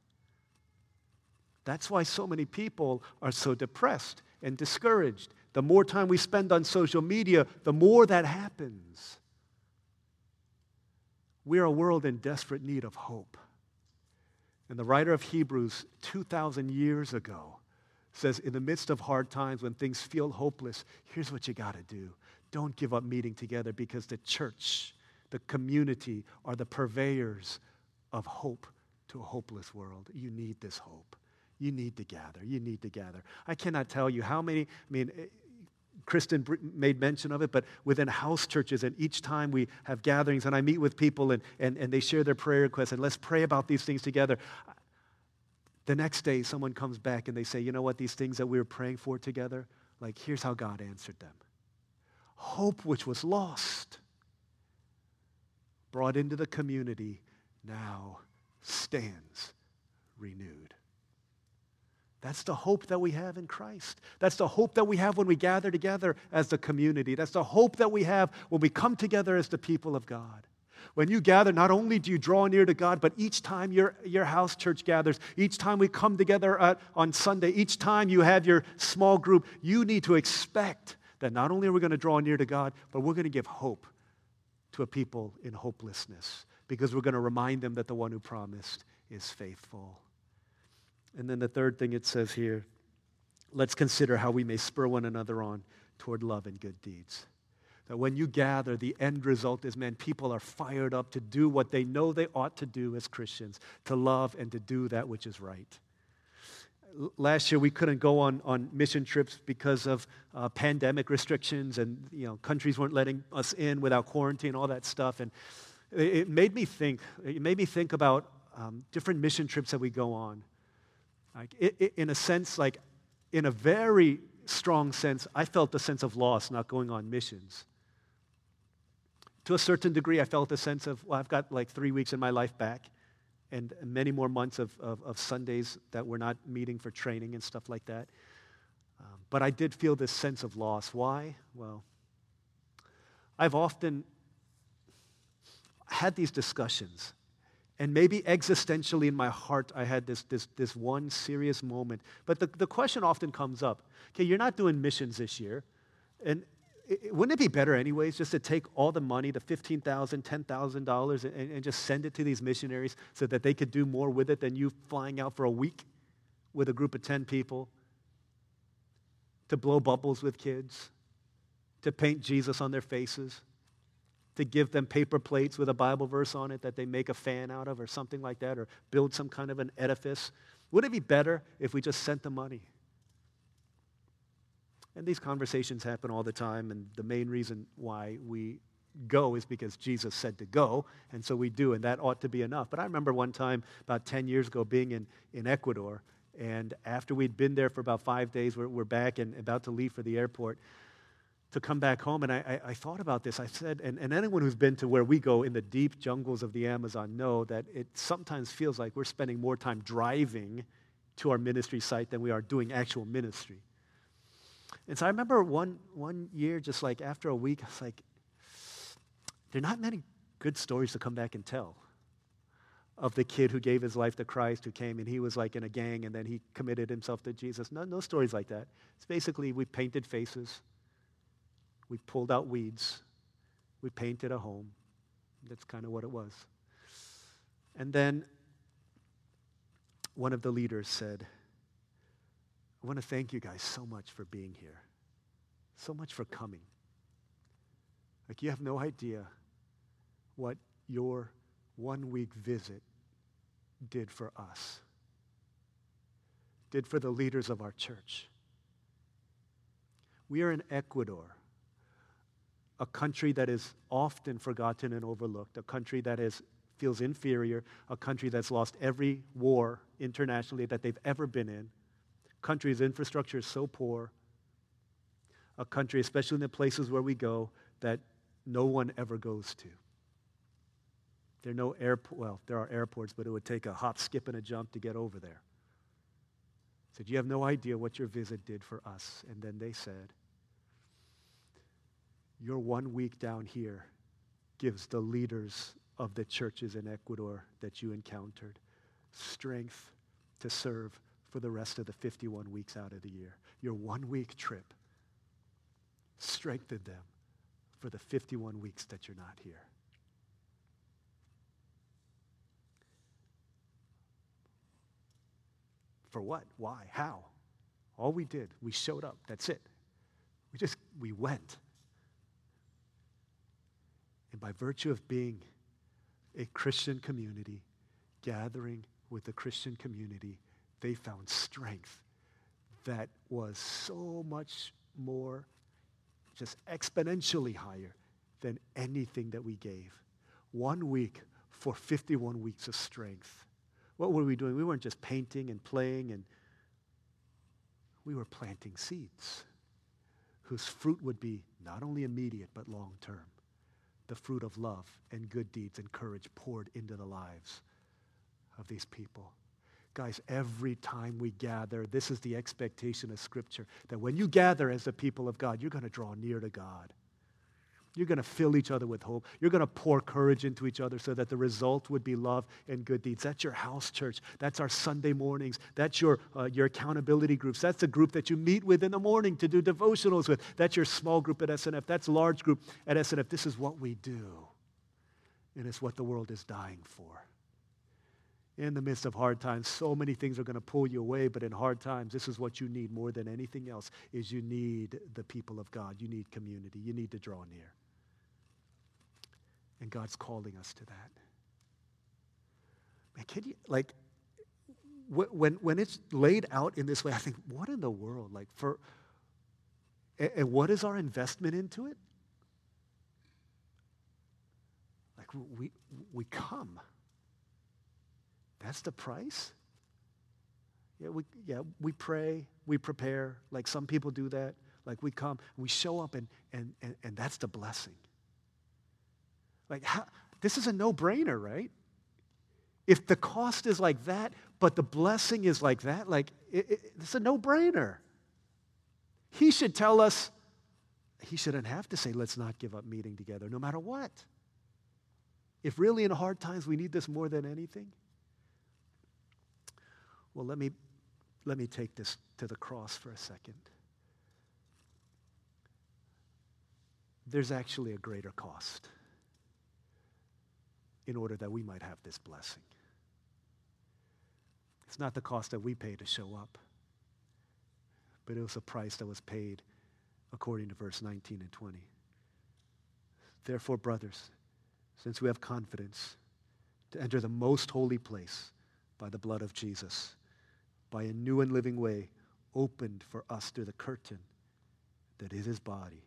That's why so many people are so depressed and discouraged. The more time we spend on social media, the more that happens. We're a world in desperate need of hope. And the writer of Hebrews, 2,000 years ago, says, in the midst of hard times when things feel hopeless, here's what you got to do. Don't give up meeting together because the church, the community, are the purveyors of hope to a hopeless world. You need this hope. You need to gather. You need to gather. I cannot tell you how many, I mean, eh, Kristen made mention of it, but within house churches, and each time we have gatherings and I meet with people and, and, and they share their prayer requests and let's pray about these things together. The next day, someone comes back and they say, you know what, these things that we were praying for together, like, here's how God answered them. Hope which was lost, brought into the community, now stands renewed. That's the hope that we have in Christ. That's the hope that we have when we gather together as the community. That's the hope that we have when we come together as the people of God. When you gather, not only do you draw near to God, but each time your, your house church gathers, each time we come together at, on Sunday, each time you have your small group, you need to expect that not only are we going to draw near to God, but we're going to give hope to a people in hopelessness because we're going to remind them that the one who promised is faithful. And then the third thing it says here let's consider how we may spur one another on toward love and good deeds. That when you gather, the end result is, man, people are fired up to do what they know they ought to do as Christians, to love and to do that which is right. Last year, we couldn't go on, on mission trips because of uh, pandemic restrictions, and you know, countries weren't letting us in without quarantine, all that stuff. And it made me think, it made me think about um, different mission trips that we go on. Like, it, it, in a sense, like, in a very strong sense, I felt a sense of loss not going on missions. To a certain degree, I felt a sense of, well, I've got like three weeks in my life back and many more months of, of, of Sundays that we're not meeting for training and stuff like that. Um, but I did feel this sense of loss. Why? Well, I've often had these discussions and maybe existentially in my heart, I had this, this, this one serious moment. But the, the question often comes up okay, you're not doing missions this year. And it, wouldn't it be better, anyways, just to take all the money, the $15,000, $10,000, and, and just send it to these missionaries so that they could do more with it than you flying out for a week with a group of 10 people to blow bubbles with kids, to paint Jesus on their faces? to give them paper plates with a Bible verse on it that they make a fan out of or something like that, or build some kind of an edifice. Would it be better if we just sent the money? And these conversations happen all the time, and the main reason why we go is because Jesus said to go, and so we do, and that ought to be enough. But I remember one time, about 10 years ago, being in, in Ecuador, and after we'd been there for about five days, we're, we're back and about to leave for the airport. to come back home, and I, I, I, thought about this. I said, and, and anyone who's been to where we go in the deep jungles of the Amazon know that it sometimes feels like we're spending more time driving to our ministry site than we are doing actual ministry. And so I remember one, one year, just like after a week, I was like, there are not many good stories to come back and tell of the kid who gave his life to Christ, who came and he was like in a gang and then he committed himself to Jesus. No, no stories like that. It's basically we painted faces, we pulled out weeds, we painted a home. That's kind of what it was. And then one of the leaders said, I want to thank you guys so much for being here, so much for coming. Like, you have no idea what your one week visit did for us, did for the leaders of our church. We are in Ecuador, a country that is often forgotten and overlooked, a country that is, feels inferior, a country that's lost every war internationally that they've ever been in, country's infrastructure is so poor, a country, especially in the places where we go, that no one ever goes to. There are no airport, well, there are airports, but it would take a hop, skip, and a jump to get over there. I said, You have no idea what your visit did for us. And then they said, Your one week down here gives the leaders of the churches in Ecuador that you encountered strength to serve for the rest of the 51 weeks out of the year. Your one week trip strengthened them for the 51 weeks that you're not here. For what? Why? How? All we did, we showed up. That's it. We just, we went. And by virtue of being a Christian community, gathering with the Christian community, they found strength that was so much more, just exponentially higher than anything that we gave. One week for 51 weeks of strength. What were we doing? We weren't just painting and playing, and we were planting seeds whose fruit would be not only immediate but long term. The fruit of love and good deeds and courage poured into the lives of these people. Guys, every time we gather, this is the expectation of Scripture that when you gather as the people of God, you're going to draw near to God. You're going to fill each other with hope. You're going to pour courage into each other so that the result would be love and good deeds. That's your house church. That's our Sunday mornings. That's your, uh, your accountability groups. That's the group that you meet with in the morning to do devotionals with. That's your small group at SNF. That's large group at SNF. This is what we do. And it's what the world is dying for in the midst of hard times so many things are going to pull you away but in hard times this is what you need more than anything else is you need the people of god. You need community. You need to draw near. And god's calling us to that. Man can you like when, when it's laid out in this way i think what in the world? Like for and what is our investment into it? Like we we come that's the price? Yeah, we, yeah, we pray, we prepare, like some people do that. Like we come, we show up, and, and, and, and that's the blessing. Like, how, this is a no brainer, right? If the cost is like that, but the blessing is like that, like, it, it, it's a no brainer. He should tell us, he shouldn't have to say, let's not give up meeting together, no matter what. If really in hard times we need this more than anything, well, let me, let me take this to the cross for a second. There's actually a greater cost in order that we might have this blessing. It's not the cost that we pay to show up, but it was a price that was paid according to verse 19 and 20. Therefore, brothers, since we have confidence to enter the most holy place by the blood of Jesus, by a new and living way opened for us through the curtain that is his body.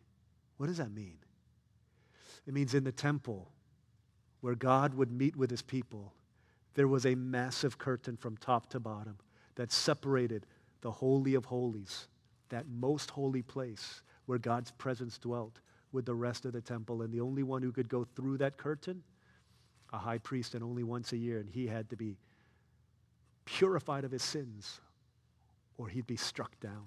What does that mean? It means in the temple where God would meet with his people, there was a massive curtain from top to bottom that separated the Holy of Holies, that most holy place where God's presence dwelt with the rest of the temple. And the only one who could go through that curtain, a high priest, and only once a year. And he had to be purified of his sins or he'd be struck down.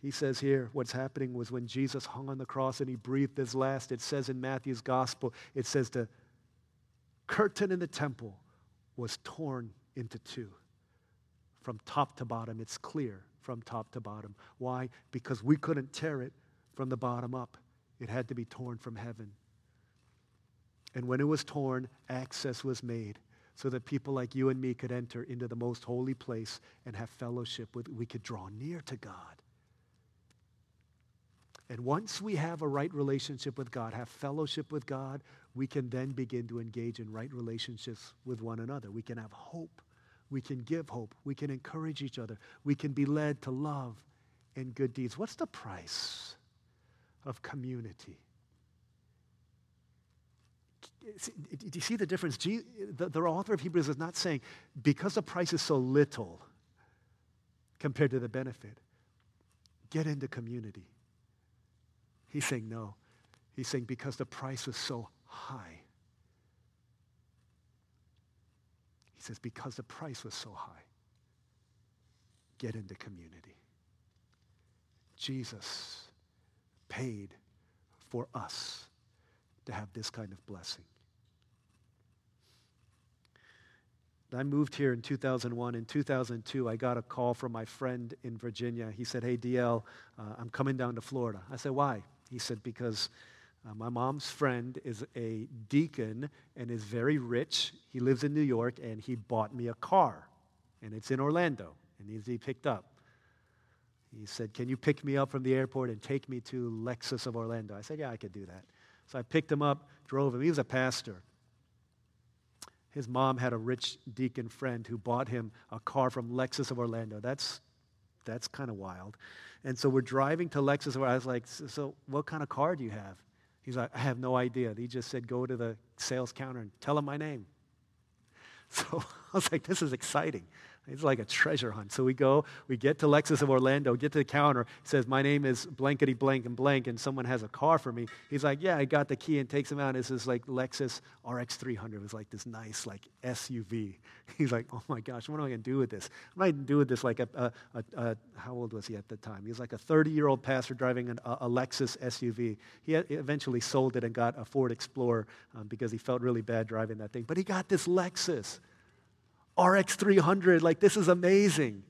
He says here what's happening was when Jesus hung on the cross and he breathed his last, it says in Matthew's gospel, it says the curtain in the temple was torn into two. From top to bottom, it's clear from top to bottom. Why? Because we couldn't tear it from the bottom up, it had to be torn from heaven. And when it was torn, access was made so that people like you and me could enter into the most holy place and have fellowship with, we could draw near to God. And once we have a right relationship with God, have fellowship with God, we can then begin to engage in right relationships with one another. We can have hope. We can give hope. We can encourage each other. We can be led to love and good deeds. What's the price of community? Do you see the difference? The, the author of Hebrews is not saying because the price is so little compared to the benefit, get into community. He's saying no. He's saying because the price was so high. He says because the price was so high, get into community. Jesus paid for us to have this kind of blessing. I moved here in 2001. In 2002, I got a call from my friend in Virginia. He said, Hey, DL, uh, I'm coming down to Florida. I said, Why? He said, Because uh, my mom's friend is a deacon and is very rich. He lives in New York and he bought me a car. And it's in Orlando and needs to be picked up. He said, Can you pick me up from the airport and take me to Lexus of Orlando? I said, Yeah, I could do that. So I picked him up, drove him. He was a pastor. His mom had a rich deacon friend who bought him a car from Lexus of Orlando. That's, that's kind of wild. And so we're driving to Lexus. Where I was like, so what kind of car do you have? He's like, I have no idea. He just said, go to the sales counter and tell him my name. [laughs] So I was like, this is exciting. It's like a treasure hunt. So we go, we get to Lexus of Orlando, get to the counter. says, My name is blankety blank and blank, and someone has a car for me. He's like, Yeah, I got the key and takes him out. It's This is like Lexus RX 300. It was like this nice, like SUV. [laughs] He's like, Oh my gosh, what am I going to do with this? What am I going to do with this? Like, a, a, a, a, how old was he at the time? He was like a 30 year old pastor driving an, a, Lexus SUV. He eventually sold it and got a Ford Explorer um, because he felt really bad driving that thing. But he got this Lexus. RX 300, like this is amazing.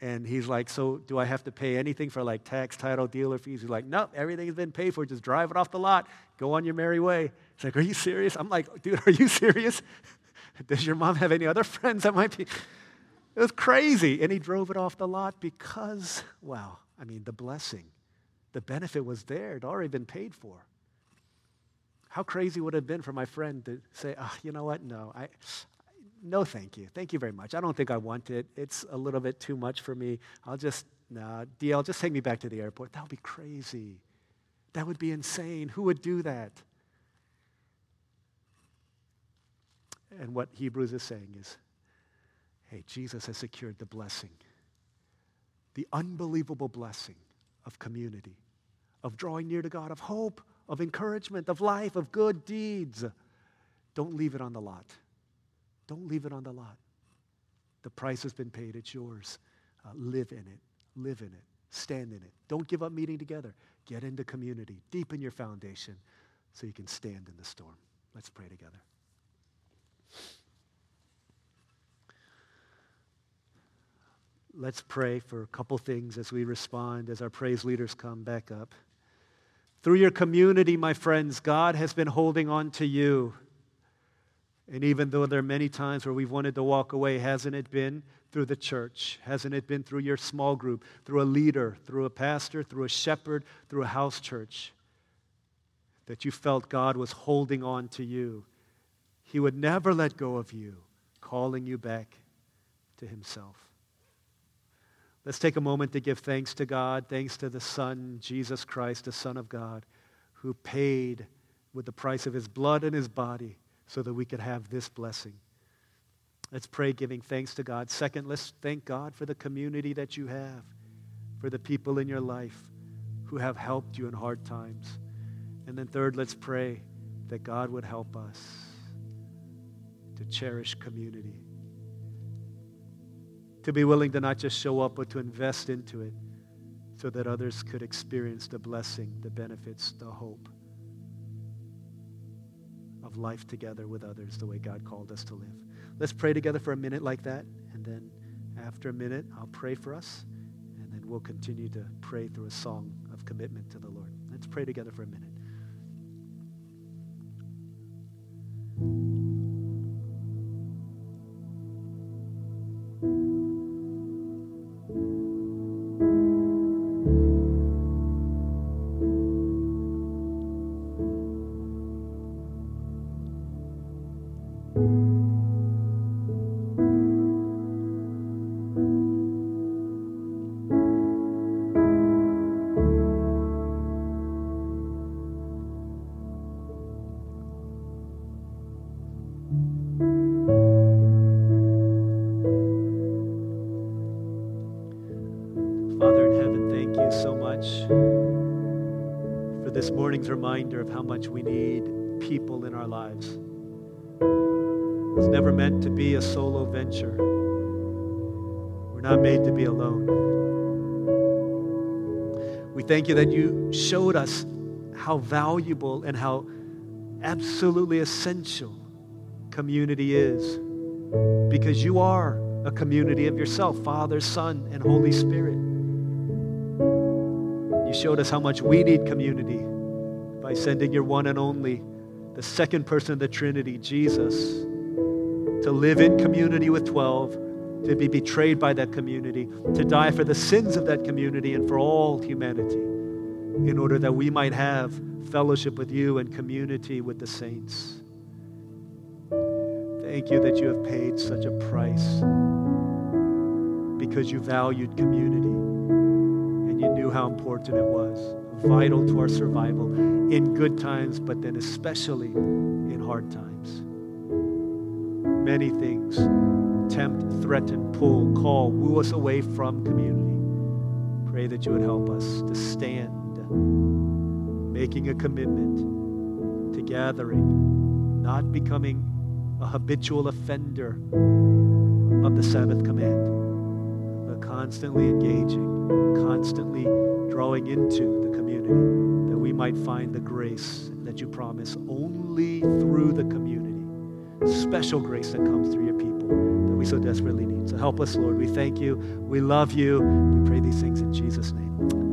And he's like, So do I have to pay anything for like tax, title, dealer fees? He's like, Nope, everything's been paid for. Just drive it off the lot. Go on your merry way. He's like, Are you serious? I'm like, Dude, are you serious? [laughs] Does your mom have any other friends that might be? It was crazy. And he drove it off the lot because, well, I mean, the blessing, the benefit was there. It already been paid for. How crazy would it have been for my friend to say, oh, you know what? No, I, no, thank you. Thank you very much. I don't think I want it. It's a little bit too much for me. I'll just, nah, DL, just take me back to the airport. That would be crazy. That would be insane. Who would do that? And what Hebrews is saying is hey, Jesus has secured the blessing, the unbelievable blessing of community, of drawing near to God, of hope, of encouragement, of life, of good deeds. Don't leave it on the lot. Don't leave it on the lot. The price has been paid, it's yours. Uh, live in it, live in it, stand in it. Don't give up meeting together. Get into community, deepen your foundation so you can stand in the storm. Let's pray together. Let's pray for a couple things as we respond, as our praise leaders come back up. Through your community, my friends, God has been holding on to you. And even though there are many times where we've wanted to walk away, hasn't it been through the church? Hasn't it been through your small group, through a leader, through a pastor, through a shepherd, through a house church that you felt God was holding on to you? He would never let go of you, calling you back to Himself. Let's take a moment to give thanks to God, thanks to the Son, Jesus Christ, the Son of God, who paid with the price of His blood and His body so that we could have this blessing. Let's pray giving thanks to God. Second, let's thank God for the community that you have, for the people in your life. who have helped you in hard times. And then, third, let's pray that God would help us to cherish community, to be willing to not just show up, but to invest into it so that others could experience the blessing, the benefits, the hope of life together with others the way God called us to live. Let's pray together for a minute like that, and then after a minute, I'll pray for us, and then we'll continue to pray through a song of commitment to the Lord. Let's pray together for a minute. Reminder of how much we need people in our lives. It's never meant to be a solo venture. We're not made to be alone. We thank you that you showed us how valuable and how absolutely essential community is because you are a community of yourself, Father, Son, and Holy Spirit. You showed us how much we need community by sending your one and only, the second person of the Trinity, Jesus, to live in community with 12, to be betrayed by that community, to die for the sins of that community and for all humanity, in order that we might have fellowship with you and community with the saints. Thank you that you have paid such a price because you valued community how important it was vital to our survival in good times, but then especially in hard times. Many things tempt, threaten, pull, call, woo us away from community. Pray that you would help us to stand, making a commitment to gathering, not becoming a habitual offender of the Sabbath command, but constantly engaging, constantly drawing into the community, that we might find the grace that you promise only through the community. Special grace that comes through your people that we so desperately need. So help us, Lord. We thank you. We love you. We pray these things in Jesus' name.